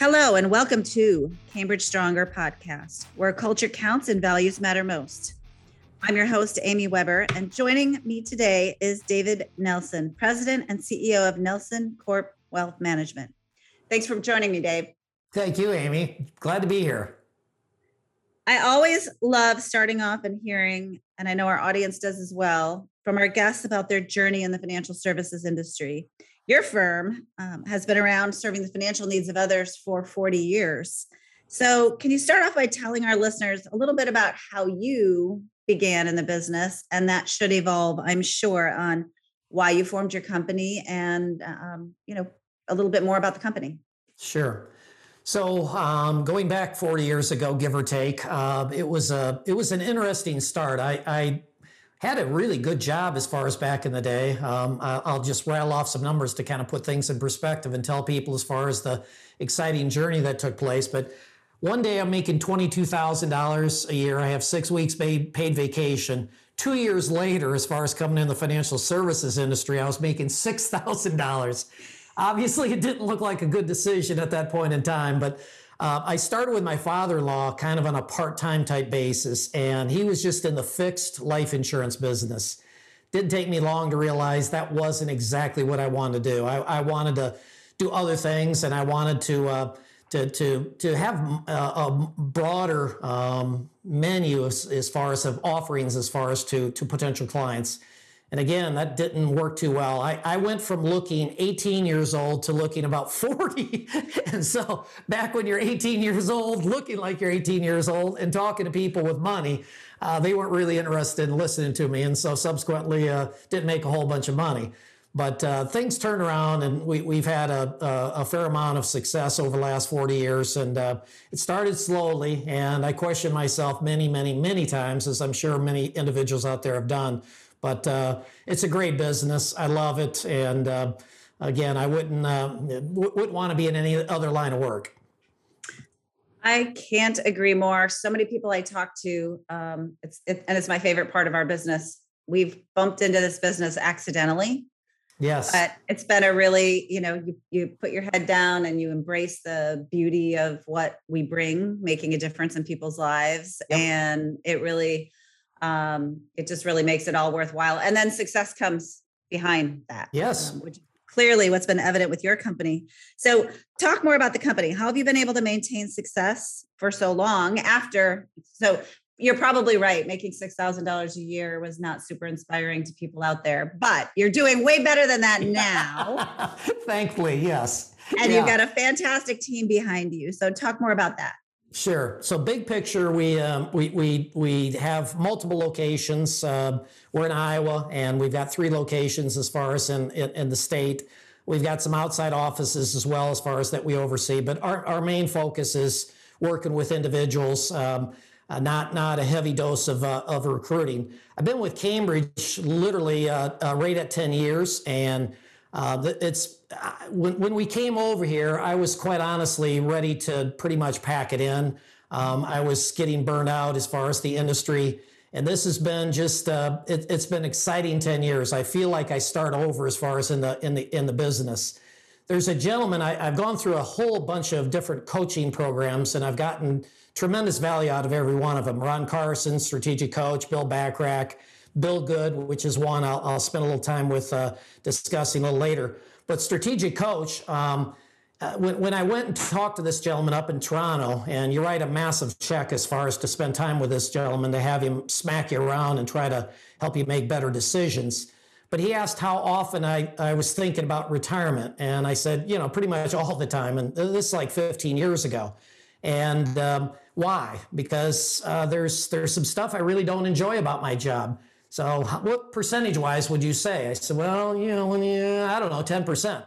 Hello, and welcome to Cambridge Stronger podcast, where culture counts and values matter most. I'm your host, Amy Weber, and joining me today is David Nelson, President and CEO of Nelson Corp Wealth Management. Thanks for joining me, Dave. Thank you, Amy. Glad to be here. I always love starting off and hearing, and I know our audience does as well, from our guests about their journey in the financial services industry. Your firm um, has been around serving the financial needs of others for 40 years. So, can you start off by telling our listeners a little bit about how you began in the business? And that should evolve, I'm sure, on why you formed your company and, um, you know, a little bit more about the company. Sure. So um, going back 40 years ago, give or take, uh, it was a it was an interesting start. I, I had a really good job as far as back in the day. Um, I'll just rattle off some numbers to kind of put things in perspective and tell people as far as the exciting journey that took place. But one day I'm making $22,000 a year. I have six weeks paid, paid vacation. Two years later, as far as coming in the financial services industry, I was making $6,000. Obviously, it didn't look like a good decision at that point in time, but uh, I started with my father in law kind of on a part time type basis, and he was just in the fixed life insurance business. Didn't take me long to realize that wasn't exactly what I wanted to do. I, I wanted to do other things, and I wanted to. Uh, to, to, to have a, a broader um, menu as, as far as of offerings as far as to, to potential clients. And again, that didn't work too well. I, I went from looking 18 years old to looking about 40. and so back when you're 18 years old, looking like you're 18 years old and talking to people with money, uh, they weren't really interested in listening to me. And so subsequently uh, didn't make a whole bunch of money. But uh, things turned around and we, have had a, a, a, fair amount of success over the last 40 years. And uh, it started slowly. And I questioned myself many, many, many times, as I'm sure many individuals out there have done but uh, it's a great business. I love it, and uh, again, I wouldn't uh, wouldn't want to be in any other line of work. I can't agree more. So many people I talk to, um, it's it, and it's my favorite part of our business. We've bumped into this business accidentally. Yes. But it's been a really, you know, you, you put your head down and you embrace the beauty of what we bring, making a difference in people's lives. Yep. And it really um, it just really makes it all worthwhile. And then success comes behind that. Yes. Um, which clearly what's been evident with your company. So talk more about the company. How have you been able to maintain success for so long after? So you're probably right. Making $6,000 a year was not super inspiring to people out there, but you're doing way better than that now. Thankfully, yes. And yeah. you've got a fantastic team behind you. So talk more about that. Sure. So big picture, we um, we we we have multiple locations. Uh, we're in Iowa, and we've got three locations as far as in, in, in the state. We've got some outside offices as well as far as that we oversee. But our, our main focus is working with individuals. Um, uh, not not a heavy dose of uh, of recruiting. I've been with Cambridge literally uh, uh right at ten years, and uh, it's uh, when, when we came over here, I was quite honestly ready to pretty much pack it in. Um, I was getting burned out as far as the industry. And this has been just uh, it, has been exciting 10 years. I feel like I start over as far as in the in the in the business. There's a gentleman, I, I've gone through a whole bunch of different coaching programs and I've gotten tremendous value out of every one of them. Ron Carson, strategic coach, Bill Bachrach, Bill Good, which is one I'll, I'll spend a little time with uh, discussing a little later. But strategic coach, um, uh, when, when I went and talked to this gentleman up in Toronto, and you write a massive check as far as to spend time with this gentleman to have him smack you around and try to help you make better decisions. But he asked how often I, I was thinking about retirement. And I said, you know, pretty much all the time. And this is like 15 years ago. And um, why? Because uh, there's there's some stuff I really don't enjoy about my job. So, what percentage wise would you say? I said, well, you know, when you, I don't know, 10%.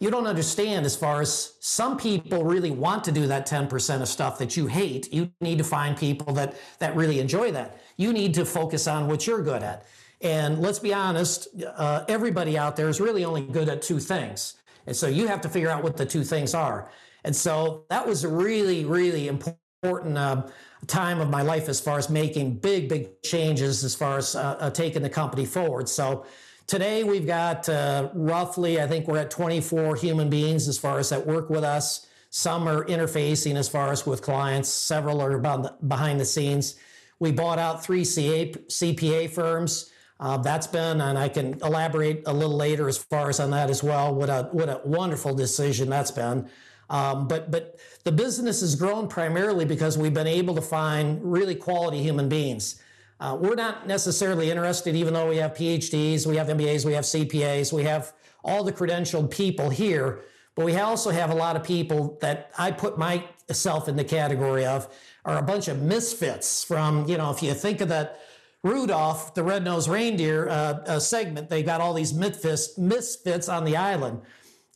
You don't understand as far as some people really want to do that 10% of stuff that you hate. You need to find people that, that really enjoy that. You need to focus on what you're good at. And let's be honest, uh, everybody out there is really only good at two things. And so you have to figure out what the two things are. And so that was a really, really important uh, time of my life as far as making big, big changes as far as uh, uh, taking the company forward. So today we've got uh, roughly, I think we're at 24 human beings as far as that work with us. Some are interfacing as far as with clients. Several are behind the scenes. We bought out three CA, CPA firms. Uh, that's been, and I can elaborate a little later as far as on that as well. What a what a wonderful decision that's been. Um, but but the business has grown primarily because we've been able to find really quality human beings. Uh, we're not necessarily interested, even though we have PhDs, we have MBAs, we have CPAs, we have all the credentialed people here, but we also have a lot of people that I put myself in the category of are a bunch of misfits from, you know, if you think of that Rudolph, the red-nosed reindeer uh, uh, segment, they got all these misfits, misfits on the island.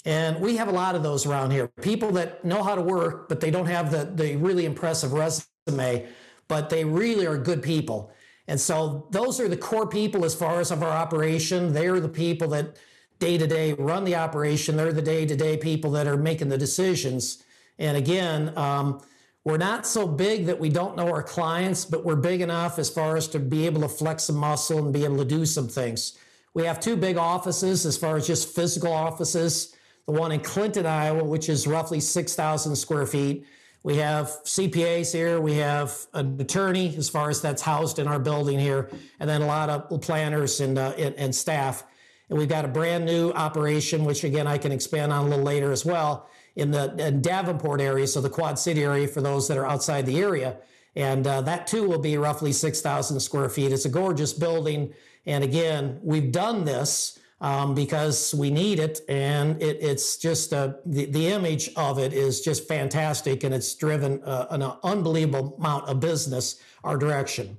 And we have a lot of those around here. People that know how to work, but they don't have the, the really impressive resume, but they really are good people. And so those are the core people as far as of our operation. They're the people that day to day run the operation. They're the day to day people that are making the decisions. And again, um, we're not so big that we don't know our clients, but we're big enough as far as to be able to flex some muscle and be able to do some things. We have two big offices as far as just physical offices. The one in Clinton, Iowa, which is roughly 6,000 square feet, we have CPAs here. We have an attorney, as far as that's housed in our building here, and then a lot of planners and, uh, and, and staff. And we've got a brand new operation, which again I can expand on a little later as well, in the in Davenport area, so the Quad City area for those that are outside the area. And uh, that too will be roughly 6,000 square feet. It's a gorgeous building. And again, we've done this um, because we need it. And it, it's just uh, the, the image of it is just fantastic. And it's driven uh, an unbelievable amount of business our direction.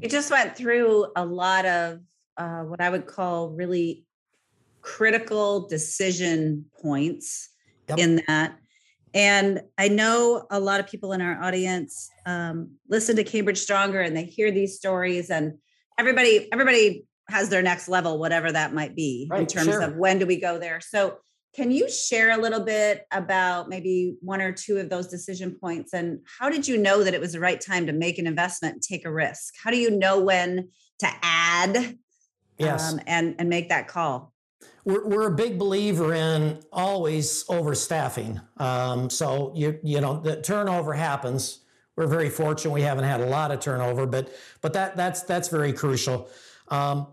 You just went through a lot of uh, what I would call really critical decision points yep. in that. And I know a lot of people in our audience um, listen to Cambridge Stronger and they hear these stories, and everybody everybody has their next level, whatever that might be, right, in terms sure. of when do we go there. So, can you share a little bit about maybe one or two of those decision points and how did you know that it was the right time to make an investment and take a risk? How do you know when to add yes. Um, and and make that call? We're, we're a big believer in always overstaffing. Um, so you you know the turnover happens. We're very fortunate we haven't had a lot of turnover, but but that that's that's very crucial. Um,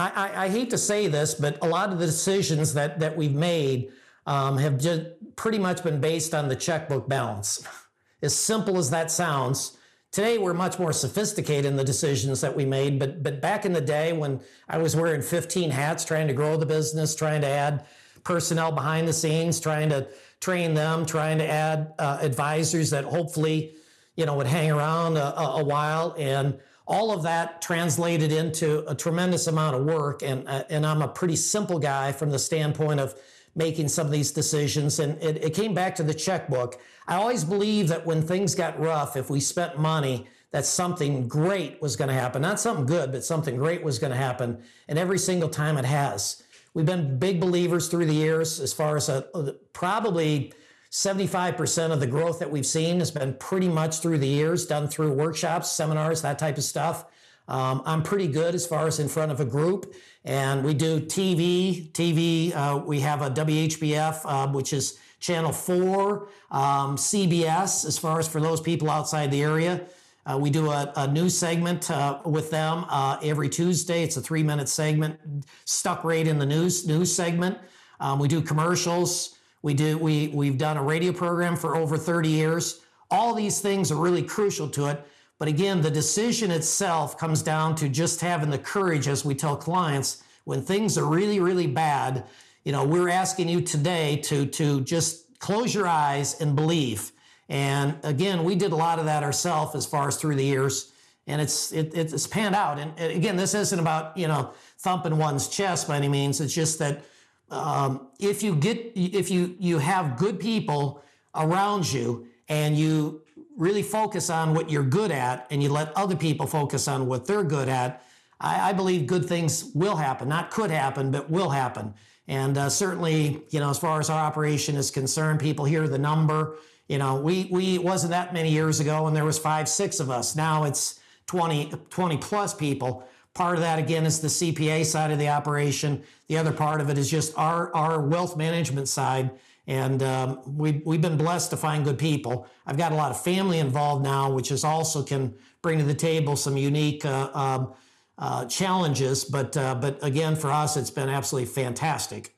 I, I, I, hate to say this, but a lot of the decisions that, that we've made um, have just pretty much been based on the checkbook balance. As simple as that sounds, today we're much more sophisticated in the decisions that we made. But but back in the day when I was wearing 15 hats, trying to grow the business, trying to add personnel behind the scenes, trying to train them, trying to add uh, advisors that hopefully you know would hang around a, a while and all of that translated into a tremendous amount of work. And, uh, and I'm a pretty simple guy from the standpoint of making some of these decisions. And it, it came back to the checkbook. I always believed that when things got rough, if we spent money, that something great was going to happen. Not something good, but something great was going to happen. And every single time it has. We've been big believers through the years as far as a, probably 75% of the growth that we've seen has been pretty much through the years, done through workshops, seminars, that type of stuff. Um, I'm pretty good as far as in front of a group, and we do TV. TV, uh, we have a WHBF, uh, which is Channel 4, um, CBS, as far as for those people outside the area. Uh, we do a, a news segment uh, with them uh, every Tuesday. It's a three minute segment, stuck right in the news news segment. Um, we do commercials. We do we we've done a radio program for over 30 years. All these things are really crucial to it. But again, the decision itself comes down to just having the courage, as we tell clients, when things are really, really bad. You know, we're asking you today to to just close your eyes and believe. And again, we did a lot of that ourselves as far as through the years, and it's it, it's panned out. And again, this isn't about you know thumping one's chest by any means. It's just that um, if you get if you you have good people around you and you really focus on what you're good at and you let other people focus on what they're good at i, I believe good things will happen not could happen but will happen. And uh, certainly you know as far as our operation is concerned people hear the number. You know we we it wasn't that many years ago and there was five six of us. Now it's 20 20 plus people Part of that, again, is the CPA side of the operation. The other part of it is just our, our wealth management side. And um, we, we've been blessed to find good people. I've got a lot of family involved now, which is also can bring to the table some unique uh, um, uh, challenges. But, uh, but again, for us, it's been absolutely fantastic.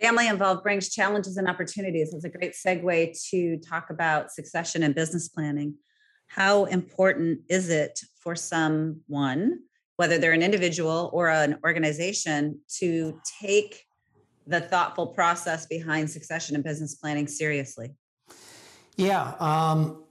Family involved brings challenges and opportunities. It's a great segue to talk about succession and business planning. How important is it for someone, whether they're an individual or an organization, to take the thoughtful process behind succession and business planning seriously? Yeah, um,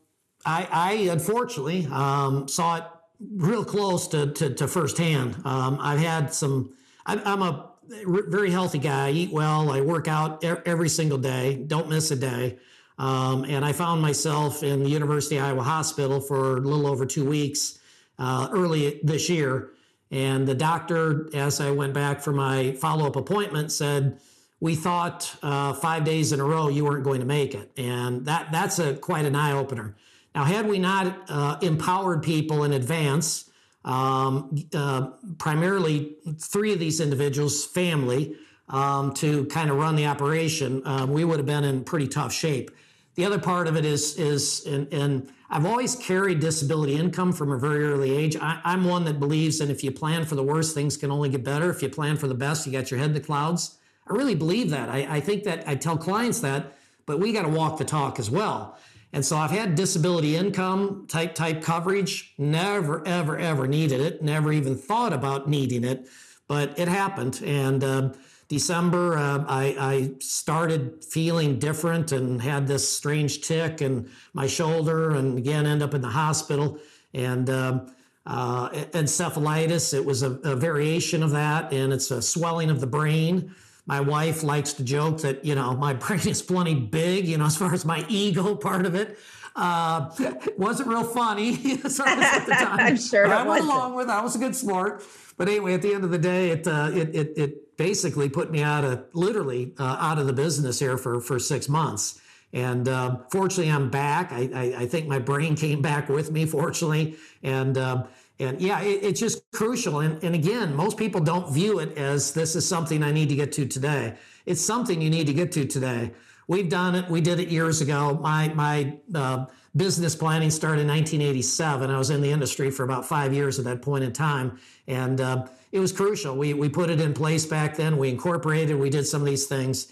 I, I, unfortunately um, saw it real close to, to, to firsthand. Um, I've had some. I'm a very healthy guy. I eat well. I work out every single day. Don't miss a day. Um, and I found myself in the University of Iowa Hospital for a little over two weeks uh, early this year. And the doctor, as I went back for my follow up appointment, said, "We thought uh, five days in a row you weren't going to make it," and that that's a quite an eye opener. Now, had we not uh, empowered people in advance, um, uh, primarily three of these individuals' family, um, to kind of run the operation, uh, we would have been in pretty tough shape. The other part of it is is and, and I've always carried disability income from a very early age. I, am one that believes that if you plan for the worst, things can only get better. If you plan for the best, you got your head in the clouds. I really believe that. I, I think that I tell clients that, but we got to walk the talk as well. And so I've had disability income type type coverage, never, ever, ever needed it, never even thought about needing it, but it happened. And uh, December, uh, I, I, started feeling different and had this strange tick in my shoulder, and again, end up in the hospital. And um, uh, encephalitis, it was a, a variation of that, and it's a swelling of the brain. My wife likes to joke that, you know, my brain is plenty big, you know, as far as my ego part of it. Uh, wasn't real funny as at the time. I'm sure I went along with. I was a good sport, but anyway, at the end of the day, it uh, it, it, it basically put me out of literally uh, out of the business here for for six months. And um, fortunately, I'm back. I, I, I think my brain came back with me, fortunately, and um, and yeah, it, it's just crucial. And, and again, most people don't view it as this is something I need to get to today. It's something you need to get to today. We've done it. We did it years ago. My my uh, business planning started in 1987. I was in the industry for about five years at that point in time, and uh, it was crucial. We we put it in place back then. We incorporated. We did some of these things,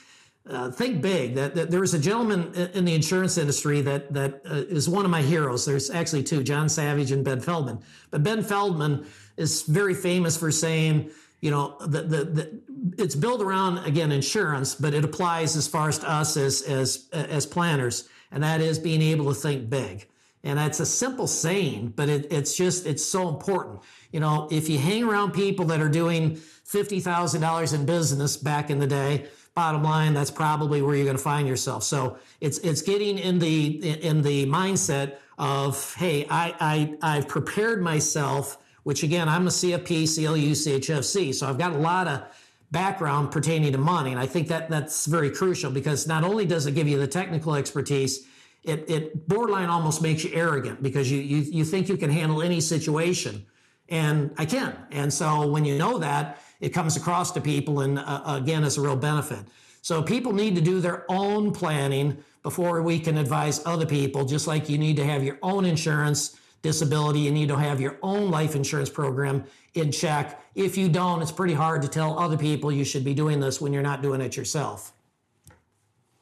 uh, think big. That, that, there was a gentleman in the insurance industry that that uh, is one of my heroes. There's actually two, John Savage and Ben Feldman. But Ben Feldman is very famous for saying, you know, the, the, the it's built around again insurance, but it applies as far as to us as as as planners, and that is being able to think big. And that's a simple saying, but it, it's just it's so important. You know, if you hang around people that are doing fifty thousand dollars in business back in the day bottom line, that's probably where you're going to find yourself. So it's it's getting in the in the mindset of hey, I I I've prepared myself. Which again, I'm a CFP, CLU, CHFC, so I've got a lot of background pertaining to money, and I think that that's very crucial because not only does it give you the technical expertise, it, it borderline almost makes you arrogant because you, you you think you can handle any situation, and I can. And so when you know that, it comes across to people and uh, again is a real benefit so people need to do their own planning before we can advise other people just like you need to have your own insurance disability you need to have your own life insurance program in check if you don't it's pretty hard to tell other people you should be doing this when you're not doing it yourself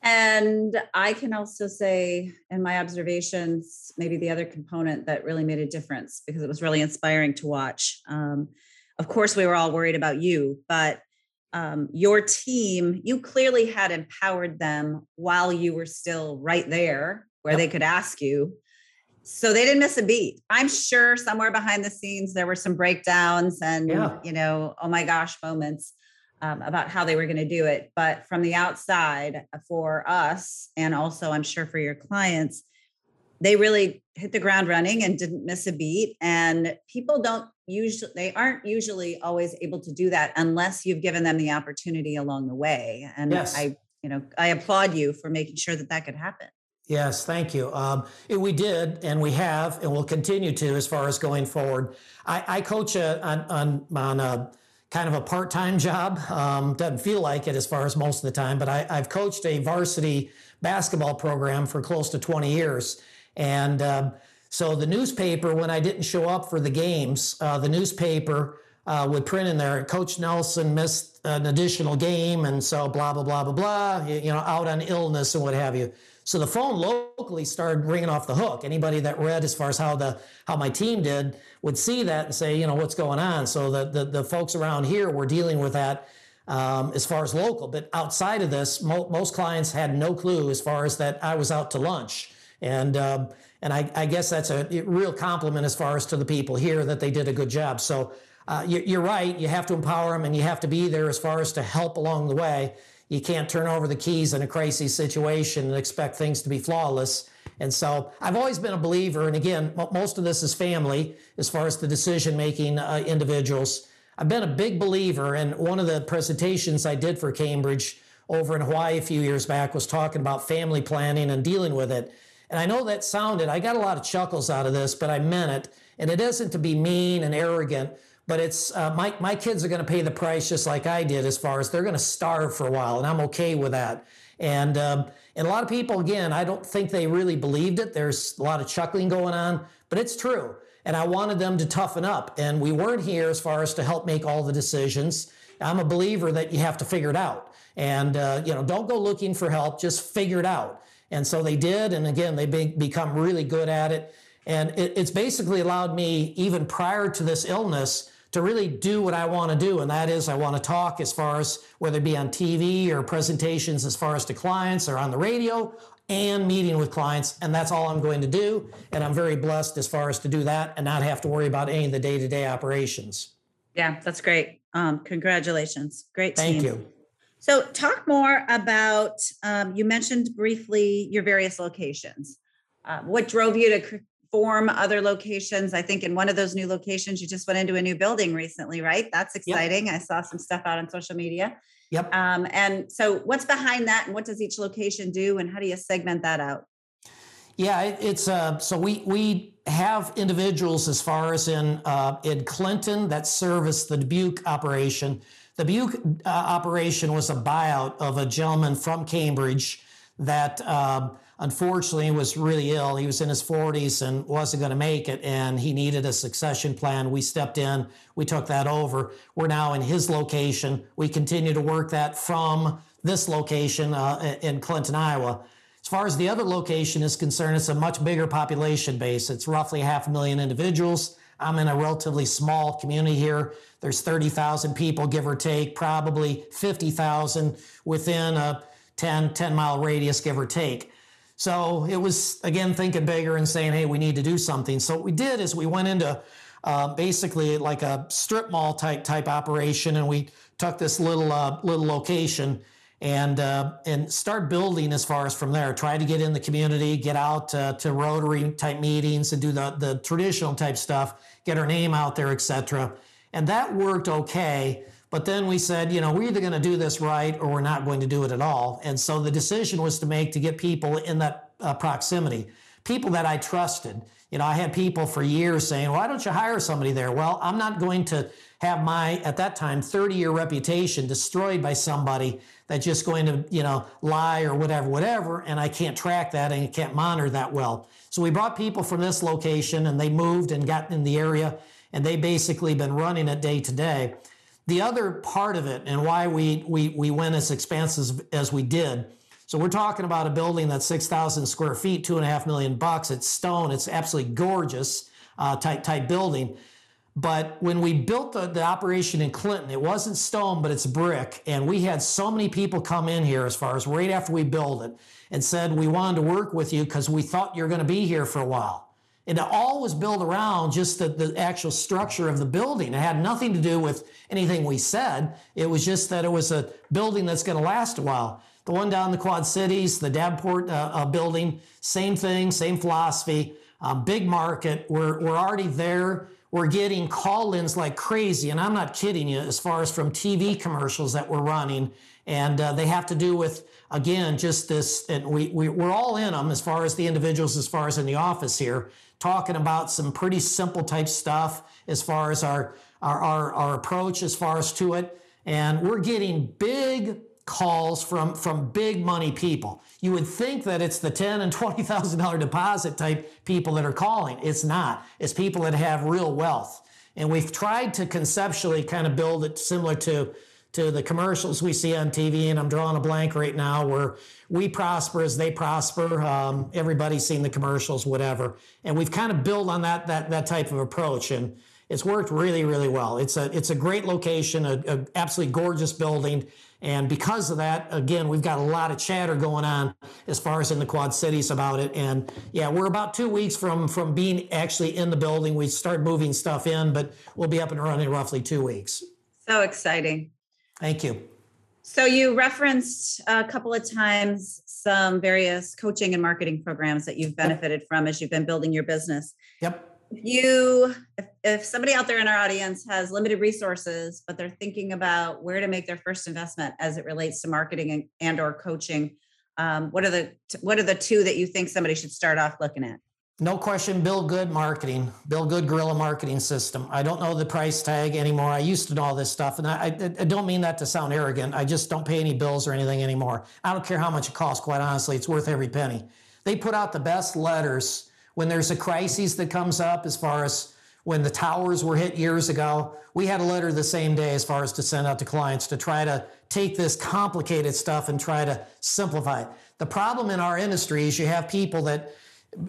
and I can also say, in my observations, maybe the other component that really made a difference because it was really inspiring to watch. Um, of course, we were all worried about you, but um, your team, you clearly had empowered them while you were still right there where yep. they could ask you. So they didn't miss a beat. I'm sure somewhere behind the scenes there were some breakdowns and, yeah. you know, oh my gosh moments um, about how they were going to do it. But from the outside, for us, and also I'm sure for your clients, they really hit the ground running and didn't miss a beat. And people don't usually they aren't usually always able to do that unless you've given them the opportunity along the way and yes. i you know i applaud you for making sure that that could happen yes thank you um, we did and we have and we'll continue to as far as going forward i, I coach a, on, on, on a kind of a part-time job. Um, doesn't feel like it as far as most of the time, but I, have coached a varsity basketball program for close to 20 years. And um, so the newspaper, when I didn't show up for the games, uh, the newspaper uh, would print in there, Coach Nelson missed an additional game, and so blah, blah, blah, blah, blah, you know, out on illness and what have you. So the phone locally started ringing off the hook. Anybody that read as far as how the how my team did would see that and say, you know, what's going on. So the the, the folks around here were dealing with that um, as far as local. But outside of this, mo- most clients had no clue as far as that I was out to lunch. And um, and I, I, guess that's a real compliment as far as to the people here that they did a good job. So uh, you, are right. You have to empower them and you have to be there as far as to help along the way. You can't turn over the keys in a crazy situation and expect things to be flawless. And so I've always been a believer. And again, most of this is family as far as the decision making uh, individuals. I've been a big believer, and one of the presentations I did for Cambridge over in Hawaii a few years back was talking about family planning and dealing with it. And I know that sounded, I got a lot of chuckles out of this, but I meant it. And it isn't to be mean and arrogant, but it's uh, my, my kids are going to pay the price just like I did as far as they're going to starve for a while, and I'm okay with that. And, um, and a lot of people, again, I don't think they really believed it. There's a lot of chuckling going on, but it's true and I wanted them to toughen up. And we weren't here as far as to help make all the decisions. I'm a believer that you have to figure it out. And, uh, you know, don't go looking for help, just figure it out. And so they did. And again, they be, become really good at it. And it, it's basically allowed me, even prior to this illness, to really do what I want to do. And that is, I want to talk as far as whether it be on TV or presentations as far as to clients or on the radio and meeting with clients. And that's all I'm going to do. And I'm very blessed as far as to do that and not have to worry about any of the day to day operations. Yeah, that's great. Um, congratulations. Great Thank team. you. So, talk more about um, you mentioned briefly your various locations. Uh, what drove you to form other locations? I think in one of those new locations, you just went into a new building recently, right? That's exciting. Yep. I saw some stuff out on social media. Yep. Um, and so, what's behind that, and what does each location do, and how do you segment that out? Yeah, it, it's uh, so we we have individuals as far as in uh, in Clinton that service the Dubuque operation. The Dubuque uh, operation was a buyout of a gentleman from Cambridge that um, unfortunately he was really ill. He was in his 40s and wasn't going to make it, and he needed a succession plan. We stepped in, we took that over. We're now in his location. We continue to work that from this location uh, in Clinton, Iowa. As far as the other location is concerned, it's a much bigger population base. It's roughly half a million individuals. I'm in a relatively small community here. There's 30,000 people, give or take, probably 50,000 within a 10, 10 mile radius, give or take. So it was, again, thinking bigger and saying, hey, we need to do something. So what we did is we went into uh, basically like a strip mall type type operation, and we took this little uh, little location and uh, and start building as far as from there. Try to get in the community, get out uh, to Rotary type meetings, and do the the traditional type stuff. Get our name out there, etc. And that worked okay. But then we said, you know, we're either going to do this right or we're not going to do it at all. And so the decision was to make to get people in that uh, proximity, people that I trusted. You know, I had people for years saying, why don't you hire somebody there? Well, I'm not going to have my, at that time, 30 year reputation destroyed by somebody that's just going to, you know, lie or whatever, whatever. And I can't track that and I can't monitor that well. So we brought people from this location and they moved and got in the area and they basically been running it day to day. The other part of it and why we, we, we went as expansive as we did. So we're talking about a building that's 6,000 square feet, two and a half million bucks. It's stone. It's absolutely gorgeous uh, type, type building. But when we built the, the operation in Clinton, it wasn't stone, but it's brick. And we had so many people come in here as far as right after we built it and said, we wanted to work with you because we thought you're going to be here for a while. And it all was built around just the, the actual structure of the building. It had nothing to do with anything we said. It was just that it was a building that's going to last a while. The one down in the Quad Cities, the Davenport uh, uh, building, same thing, same philosophy. Um, big market. We're, we're already there. We're getting call ins like crazy. And I'm not kidding you as far as from TV commercials that we're running. And uh, they have to do with again, just this, and we, we, we're all in them as far as the individuals, as far as in the office here, talking about some pretty simple type stuff as far as our, our, our, our approach as far as to it. And we're getting big calls from from big money people. You would think that it's the ten and twenty thousand dollar deposit type people that are calling. It's not. It's people that have real wealth. And we've tried to conceptually kind of build it similar to to the commercials we see on TV, and I'm drawing a blank right now where we prosper as they prosper. Um, everybody's seen the commercials, whatever, and we've kind of built on that that that type of approach, and it's worked really really well. It's a it's a great location, a, a absolutely gorgeous building, and because of that, again, we've got a lot of chatter going on as far as in the Quad Cities about it. And yeah, we're about two weeks from from being actually in the building. We start moving stuff in, but we'll be up and running roughly two weeks. So exciting. Thank you. So you referenced a couple of times some various coaching and marketing programs that you've benefited from as you've been building your business. Yep. If you if, if somebody out there in our audience has limited resources, but they're thinking about where to make their first investment as it relates to marketing and, and or coaching, um, what are the what are the two that you think somebody should start off looking at? No question, Bill Good marketing, Bill Good guerrilla marketing system. I don't know the price tag anymore. I used to know all this stuff, and I, I, I, don't mean that to sound arrogant. I just don't pay any bills or anything anymore. I don't care how much it costs, quite honestly. It's worth every penny. They put out the best letters when there's a crisis that comes up, as far as when the towers were hit years ago. We had a letter the same day as far as to send out to clients to try to take this complicated stuff and try to simplify it. The problem in our industry is you have people that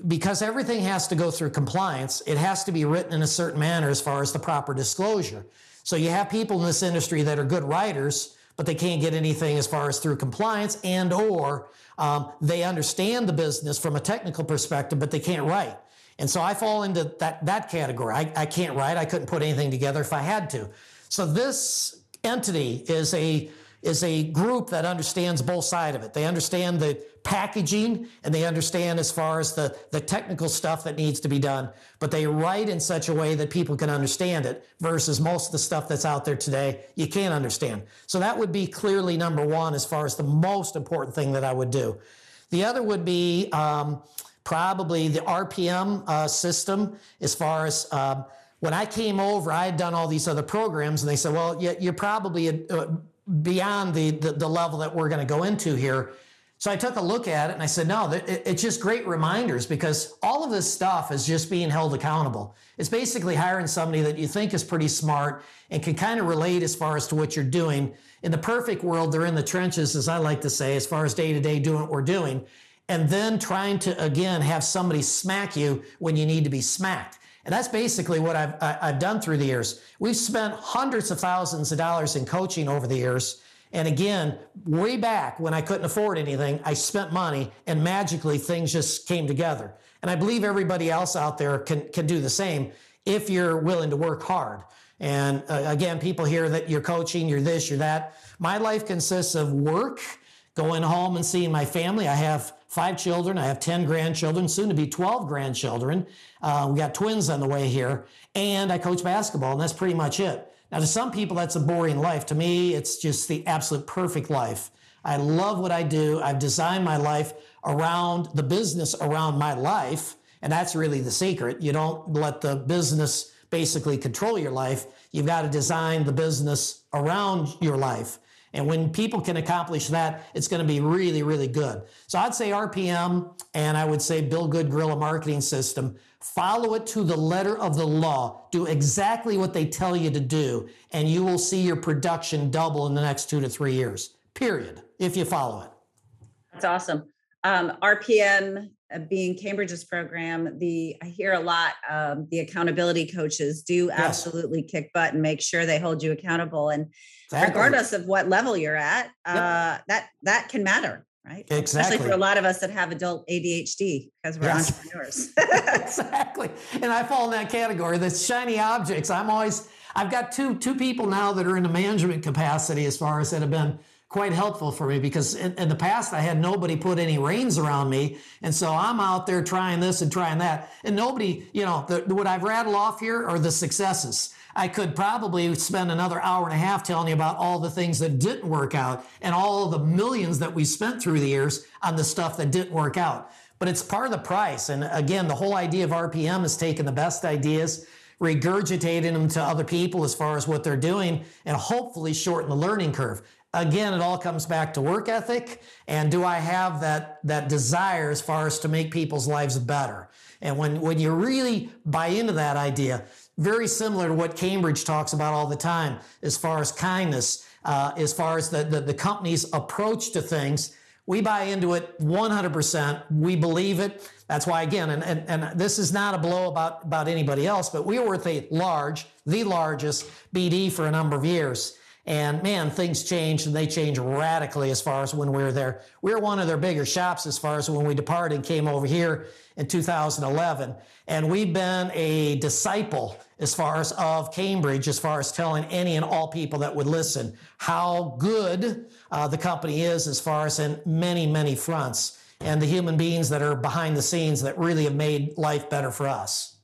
because everything has to go through compliance, it has to be written in a certain manner as far as the proper disclosure. So you have people in this industry that are good writers, but they can't get anything as far as through compliance and or um, they understand the business from a technical perspective, but they can't write. And so I fall into that, that category. I, I can't write. I couldn't put anything together if I had to. So this entity is a is a group that understands both sides of it. They understand the packaging and they understand as far as the, the technical stuff that needs to be done, but they write in such a way that people can understand it versus most of the stuff that's out there today you can't understand. So that would be clearly number one as far as the most important thing that I would do. The other would be um, probably the RPM uh, system as far as um, when I came over, I had done all these other programs, and they said, "Well, you're probably beyond the, the, the level that we're going to go into here. So I took a look at it and I said, no, it's just great reminders because all of this stuff is just being held accountable. It's basically hiring somebody that you think is pretty smart and can kind of relate as far as to what you're doing. In the perfect world, they're in the trenches, as I like to say, as far as day to day doing what we're doing. And then trying to, again, have somebody smack you when you need to be smacked. And that's basically what I've, I, have done through the years. We've spent hundreds of thousands of dollars in coaching over the years. And again, way back when I couldn't afford anything, I spent money and magically things just came together. And I believe everybody else out there can, can do the same if you're willing to work hard. And uh, again, people hear that you're coaching, you're this, you're that. My life consists of work, going home and seeing my family. I have five children. I have 10 grandchildren, soon to be 12 grandchildren. Uh, we got twins on the way here. And I coach basketball, and that's pretty much it. Now, to some people, that's a boring life. To me, it's just the absolute perfect life. I love what I do. I've designed my life around the business around my life. And that's really the secret. You don't let the business basically control your life. You've got to design the business around your life. And when people can accomplish that, it's going to be really, really good. So I'd say RPM and I would say Bill Good Guerrilla Marketing System. Follow it to the letter of the law. Do exactly what they tell you to do, and you will see your production double in the next two to three years, period, if you follow it. That's awesome. Um, RPM uh, being Cambridge's program, the I hear a lot. Um, the accountability coaches do absolutely yes. kick butt and make sure they hold you accountable. And exactly. regardless of what level you're at, uh, yep. that that can matter, right? Exactly. Especially for a lot of us that have adult ADHD because we're yes. entrepreneurs. exactly. And I fall in that category. The shiny objects. I'm always. I've got two two people now that are in a management capacity as far as that have been quite helpful for me because in, in, the past I had nobody put any reins around me. And so I'm out there trying this and trying that. And nobody, you know, the, what I've rattled off here are the successes. I could probably spend another hour and a half telling you about all the things that didn't work out and all the millions that we spent through the years on the stuff that didn't work out. But it's part of the price. And again, the whole idea of RPM is taking the best ideas, regurgitating them to other people as far as what they're doing, and hopefully shorten the learning curve. Again, it all comes back to work ethic and do I have that that desire as far as to make people's lives better? And when when you really buy into that idea, very similar to what Cambridge talks about all the time as far as kindness, uh, as far as the, the, the company's approach to things. We buy into it 100%. We believe it. That's why, again, and, and, and this is not a blow about, about anybody else, but we were with a large, the largest BD for a number of years. And man, things changed and they changed radically as far as when we were there. We were one of their bigger shops as far as when we departed and came over here in 2011. And we've been a disciple as far as of Cambridge, as far as telling any and all people that would listen how good uh, the company is as far as in many, many fronts and the human beings that are behind the scenes that really have made life better for us.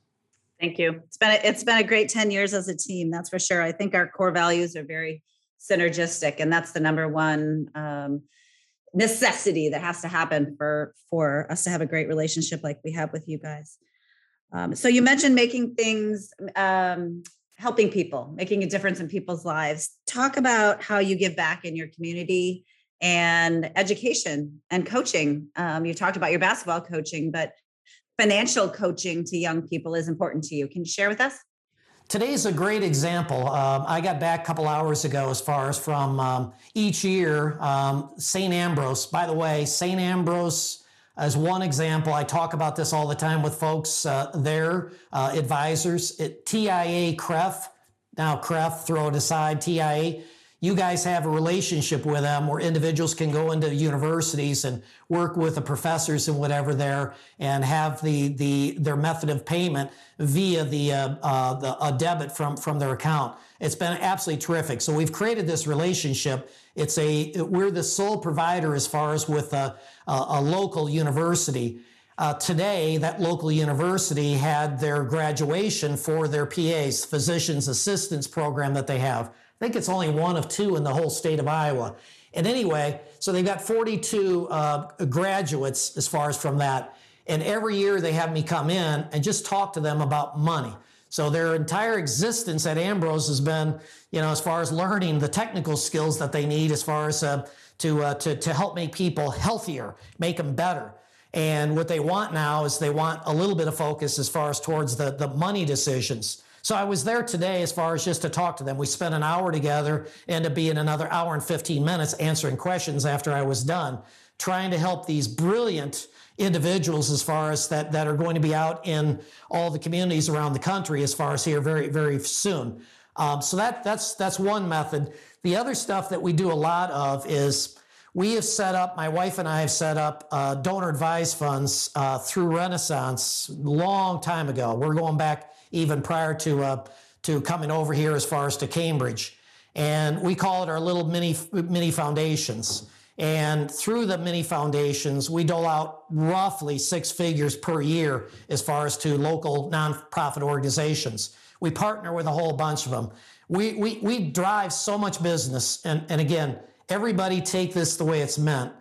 Thank you. It's been a, it's been a great 10 years as a team, that's for sure. I think our core values are very synergistic and that's the number one um, necessity that has to happen for for us to have a great relationship like we have with you guys um, so you mentioned making things um, helping people making a difference in people's lives talk about how you give back in your community and education and coaching um, you talked about your basketball coaching but financial coaching to young people is important to you can you share with us Today is a great example. Um, I got back a couple hours ago as far as from um, each year, um, St. Ambrose. By the way, St. Ambrose as one example. I talk about this all the time with folks, uh, their uh, advisors at TIAA CREF. Now, CREF, throw it aside, TIAA you guys have a relationship with them where individuals can go into universities and work with the professors and whatever there and have the the their method of payment via the uh, uh, the a debit from from their account. It's been absolutely terrific. So we've created this relationship. It's a we're the sole provider as far as with a, a, a local university. Uh, today, that local university had their graduation for their PAs, physicians assistants program that they have. I think it's only one of two in the whole state of Iowa. And anyway, so they've got 42 uh, graduates as far as from that. And every year they have me come in and just talk to them about money. So their entire existence at Ambrose has been, you know, as far as learning the technical skills that they need, as far as uh, to, uh, to to help make people healthier, make them better. And what they want now is they want a little bit of focus as far as towards the the money decisions. So I was there today as far as just to talk to them. We spent an hour together, ended up being another hour and 15 minutes answering questions after I was done, trying to help these brilliant individuals as far as that, that are going to be out in all the communities around the country as far as here very, very soon. Um, so that, that's, that's one method. The other stuff that we do a lot of is we have set up, my wife and I have set up uh, donor advised funds uh, through Renaissance long time ago. We're going back even prior to uh, to coming over here as far as to Cambridge. And we call it our little mini mini foundations. And through the mini foundations, we dole out roughly six figures per year as far as to local nonprofit organizations. We partner with a whole bunch of them. We, we, we drive so much business. And, and again, everybody take this the way it's meant.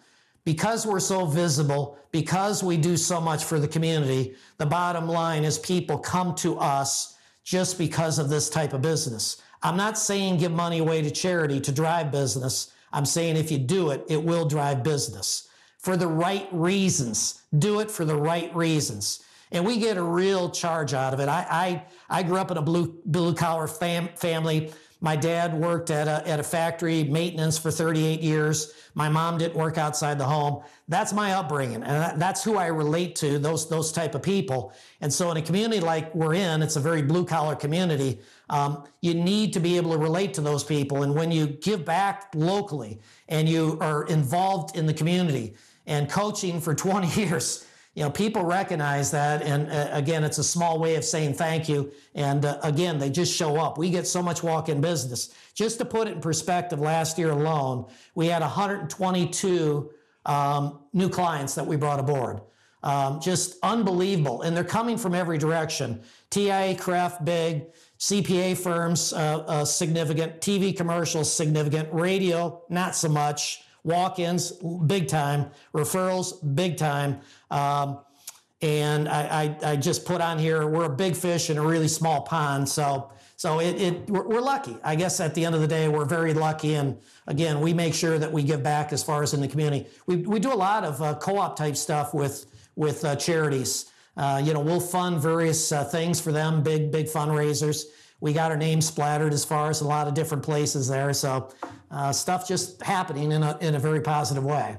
Because we're so visible, because we do so much for the community, the bottom line is people come to us just because of this type of business. I'm not saying give money away to charity to drive business. I'm saying if you do it, it will drive business for the right reasons. Do it for the right reasons. And we get a real charge out of it. I, I, I grew up in a blue, blue collar fam, family. My dad worked at a, at a factory maintenance for 38 years. My mom didn't work outside the home. That's my upbringing, and that's who I relate to. Those those type of people. And so, in a community like we're in, it's a very blue collar community. Um, you need to be able to relate to those people. And when you give back locally and you are involved in the community and coaching for 20 years you know, people recognize that. And uh, again, it's a small way of saying thank you. And uh, again, they just show up. We get so much walk in business. Just to put it in perspective, last year alone, we had 122 um, new clients that we brought aboard. Um, just unbelievable. And they're coming from every direction. TIAA, CREF big, CPA firms, uh, uh, significant, TV commercials, significant, radio, not so much, walk ins, big time, referrals, big time. Um, and I, I, I, just put on here, we're a big fish in a really small pond. So, so it, it we're, lucky. I guess at the end of the day, we're very lucky. And again, we make sure that we give back as far as in the community. We, we do a lot of uh, co-op type stuff with, with uh, charities. Uh, you know, we'll fund various uh, things for them, big, big fundraisers. We got our name splattered as far as a lot of different places there. So uh, stuff just happening in a, in a very positive way.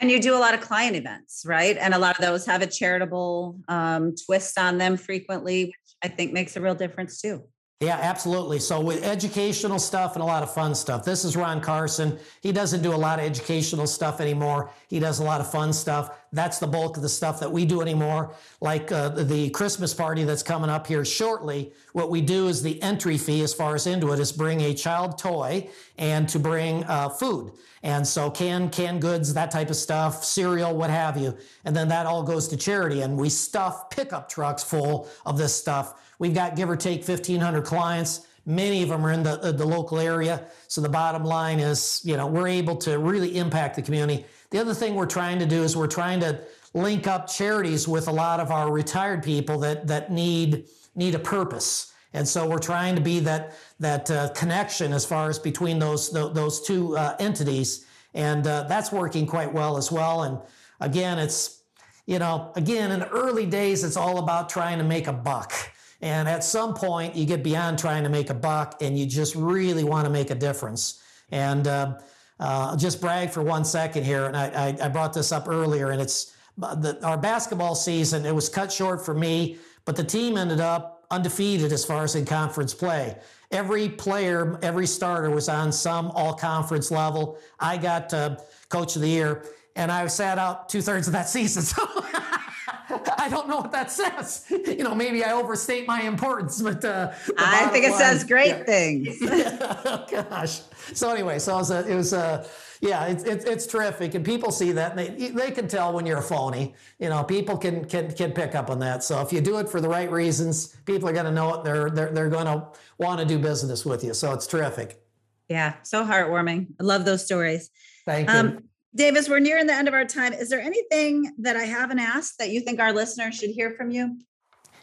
And you do a lot of client events, right? And a lot of those have a charitable um, twist on them frequently, which I think makes a real difference too. Yeah, absolutely. So with educational stuff and a lot of fun stuff. This is Ron Carson. He doesn't do a lot of educational stuff anymore. He does a lot of fun stuff. That's the bulk of the stuff that we do anymore. Like uh, the Christmas party that's coming up here shortly. What we do is the entry fee as far as into it is bring a child toy and to bring uh, food. And so canned canned goods, that type of stuff, cereal, what have you. And then that all goes to charity. And we stuff pickup trucks full of this stuff We've got give or take 1,500 clients. Many of them are in the, uh, the local area. So the bottom line is, you know, we're able to really impact the community. The other thing we're trying to do is we're trying to link up charities with a lot of our retired people that that need need a purpose. And so we're trying to be that that uh, connection as far as between those those two uh, entities, and uh, that's working quite well as well. And again, it's you know again in the early days, it's all about trying to make a buck. And at some point, you get beyond trying to make a buck and you just really want to make a difference. And uh, uh, just brag for one second here. And I, I, I brought this up earlier, and it's the, our basketball season, it was cut short for me, but the team ended up undefeated as far as in conference play. Every player, every starter was on some all conference level. I got uh, coach of the year, and I sat out two thirds of that season. So I don't know what that says. You know, maybe I overstate my importance, but uh, I think it line, says great yeah. things. oh, gosh. So anyway, so it was a, it was a yeah, it's, it's, it's terrific, and people see that, and they they can tell when you're a phony. You know, people can can can pick up on that. So if you do it for the right reasons, people are going to know it. They're they're they're going to want to do business with you. So it's terrific. Yeah, so heartwarming. I love those stories. Thank you. Um, Davis, we're nearing the end of our time. Is there anything that I haven't asked that you think our listeners should hear from you?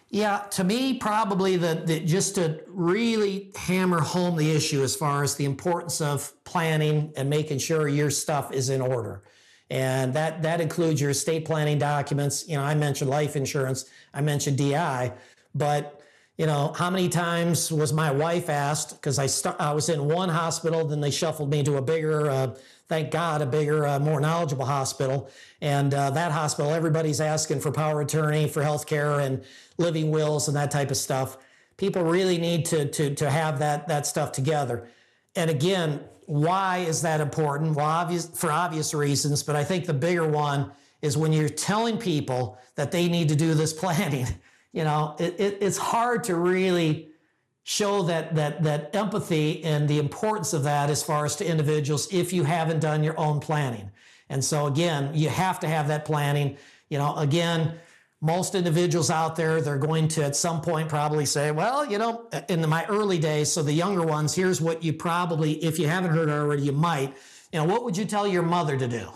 Yeah, to me, probably the, the, just to really hammer home the issue as far as the importance of planning and making sure your stuff is in order. And that that includes your estate planning documents. You know, I mentioned life insurance, I mentioned DI, but you know, how many times was my wife asked because I st- I was in one hospital, then they shuffled me to a bigger uh, thank God, a bigger, uh, more knowledgeable hospital. And uh, that hospital, everybody's asking for power attorney for health care and living wills and that type of stuff. People really need to, to, to have that, that stuff together. And again, why is that important? Well, obvious, for obvious reasons, but I think the bigger one is when you're telling people that they need to do this planning. You know, it, it, it's hard to really show that that that empathy and the importance of that as far as to individuals if you haven't done your own planning. And so again, you have to have that planning. You know, again, most individuals out there, they're going to at some point probably say, well, you know, in my early days, so the younger ones, here's what you probably, if you haven't heard already, you might, you know, what would you tell your mother to do?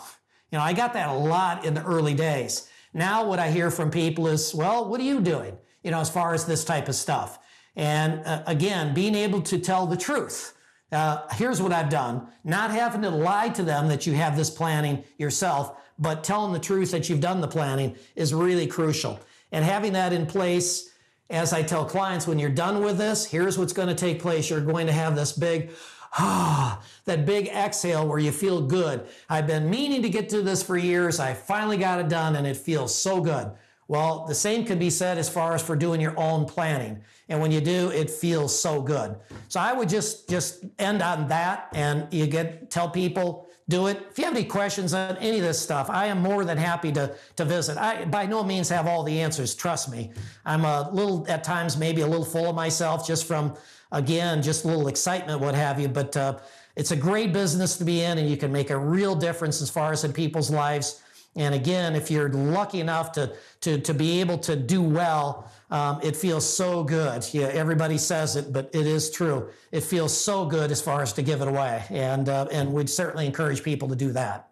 You know, I got that a lot in the early days. Now, what I hear from people is, well, what are you doing? You know, as far as this type of stuff. And uh, again, being able to tell the truth. Uh, here's what I've done not having to lie to them that you have this planning yourself, but telling the truth that you've done the planning is really crucial. And having that in place, as I tell clients, when you're done with this, here's what's going to take place. You're going to have this big, ah, that big exhale where you feel good. I've been meaning to get to this for years. I finally got it done and it feels so good. Well, the same can be said as far as for doing your own planning. And when you do, it feels so good. So I would just just end on that and you get tell people do it. If you have any questions on any of this stuff, I am more than happy to to visit. I by no means have all the answers, trust me. I'm a little at times maybe a little full of myself just from again, just a little excitement what have you, but uh, it's a great business to be in and you can make a real difference as far as in people's lives And again, if you're lucky enough to to to be able to do well, um, it feels so good. Yeah, everybody says it, but it is true. It feels so good as far as to give it away, and uh, and we'd certainly encourage people to do that.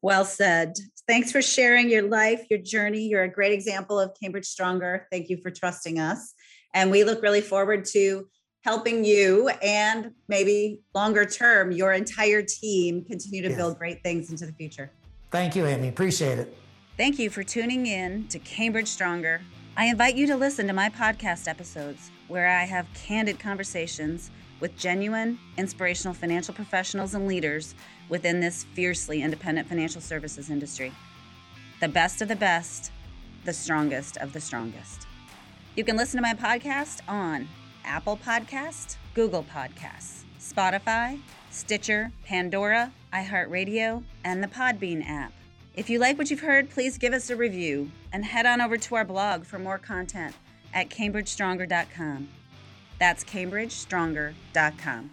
Well said. Thanks for sharing your life, your journey. You're a great example of Cambridge Stronger. Thank you for trusting us, and we look really forward to helping you and maybe longer term your entire team continue to yes. build great things into the future. Thank you, Amy. Appreciate it. Thank you for tuning in to Cambridge Stronger. I invite you to listen to my podcast episodes where I have candid conversations with genuine, inspirational financial professionals and leaders within this fiercely independent financial services industry. The best of the best, the strongest of the strongest. You can listen to my podcast on Apple Podcast, Google Podcasts, Spotify, Stitcher, Pandora, iHeartRadio, and the Podbean app. If you like what you've heard, please give us a review and head on over to our blog for more content at cambridgestronger.com. That's cambridgestronger.com.